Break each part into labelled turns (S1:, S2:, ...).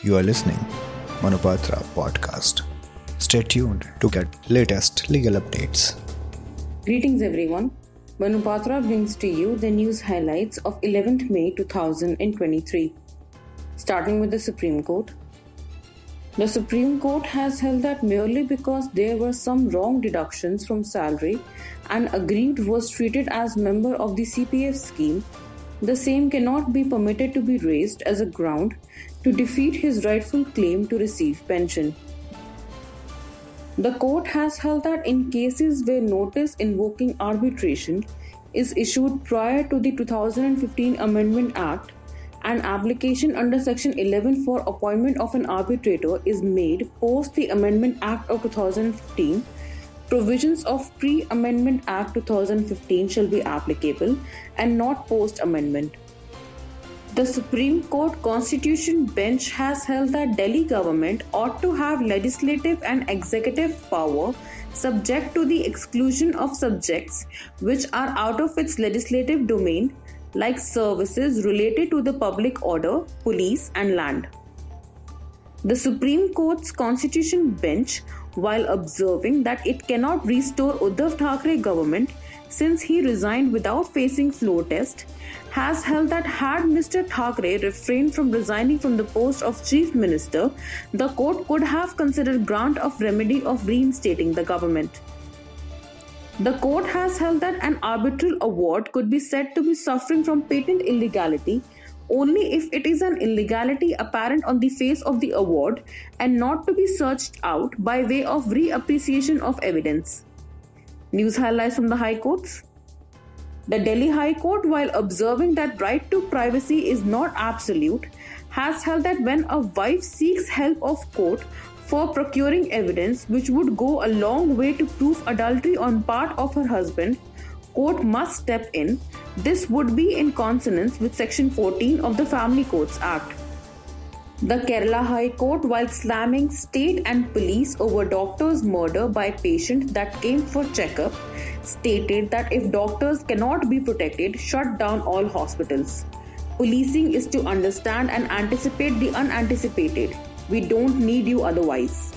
S1: You are listening Manupatra podcast. Stay tuned to get latest legal updates.
S2: Greetings everyone. Manupatra brings to you the news highlights of 11th May 2023. Starting with the Supreme Court. The Supreme Court has held that merely because there were some wrong deductions from salary and aggrieved was treated as member of the CPF scheme, the same cannot be permitted to be raised as a ground to defeat his rightful claim to receive pension. The court has held that in cases where notice invoking arbitration is issued prior to the 2015 Amendment Act, an application under Section 11 for appointment of an arbitrator is made post the Amendment Act of 2015. Provisions of Pre Amendment Act 2015 shall be applicable and not post amendment. The Supreme Court Constitution Bench has held that Delhi government ought to have legislative and executive power subject to the exclusion of subjects which are out of its legislative domain like services related to the public order, police, and land. The Supreme Court's Constitution Bench, while observing that it cannot restore Uddhav Thackeray government since he resigned without facing floor test, has held that had Mr. Thackeray refrained from resigning from the post of Chief Minister, the court could have considered grant of remedy of reinstating the government. The court has held that an arbitral award could be said to be suffering from patent illegality only if it is an illegality apparent on the face of the award and not to be searched out by way of reappreciation of evidence. News highlights from the High Courts. The Delhi High Court, while observing that right to privacy is not absolute, has held that when a wife seeks help of court for procuring evidence which would go a long way to prove adultery on part of her husband, court must step in. This would be in consonance with section 14 of the Family Courts Act. The Kerala High Court, while slamming state and police over doctor's murder by patient that came for checkup, stated that if doctors cannot be protected, shut down all hospitals. Policing is to understand and anticipate the unanticipated. We don't need you otherwise.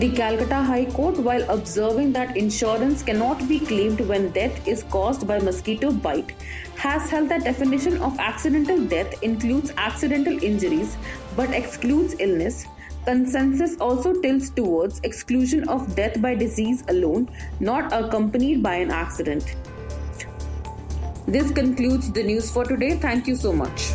S2: The Calcutta High Court, while observing that insurance cannot be claimed when death is caused by mosquito bite, has held that definition of accidental death includes accidental injuries but excludes illness. Consensus also tilts towards exclusion of death by disease alone, not accompanied by an accident. This concludes the news for today. Thank you so much.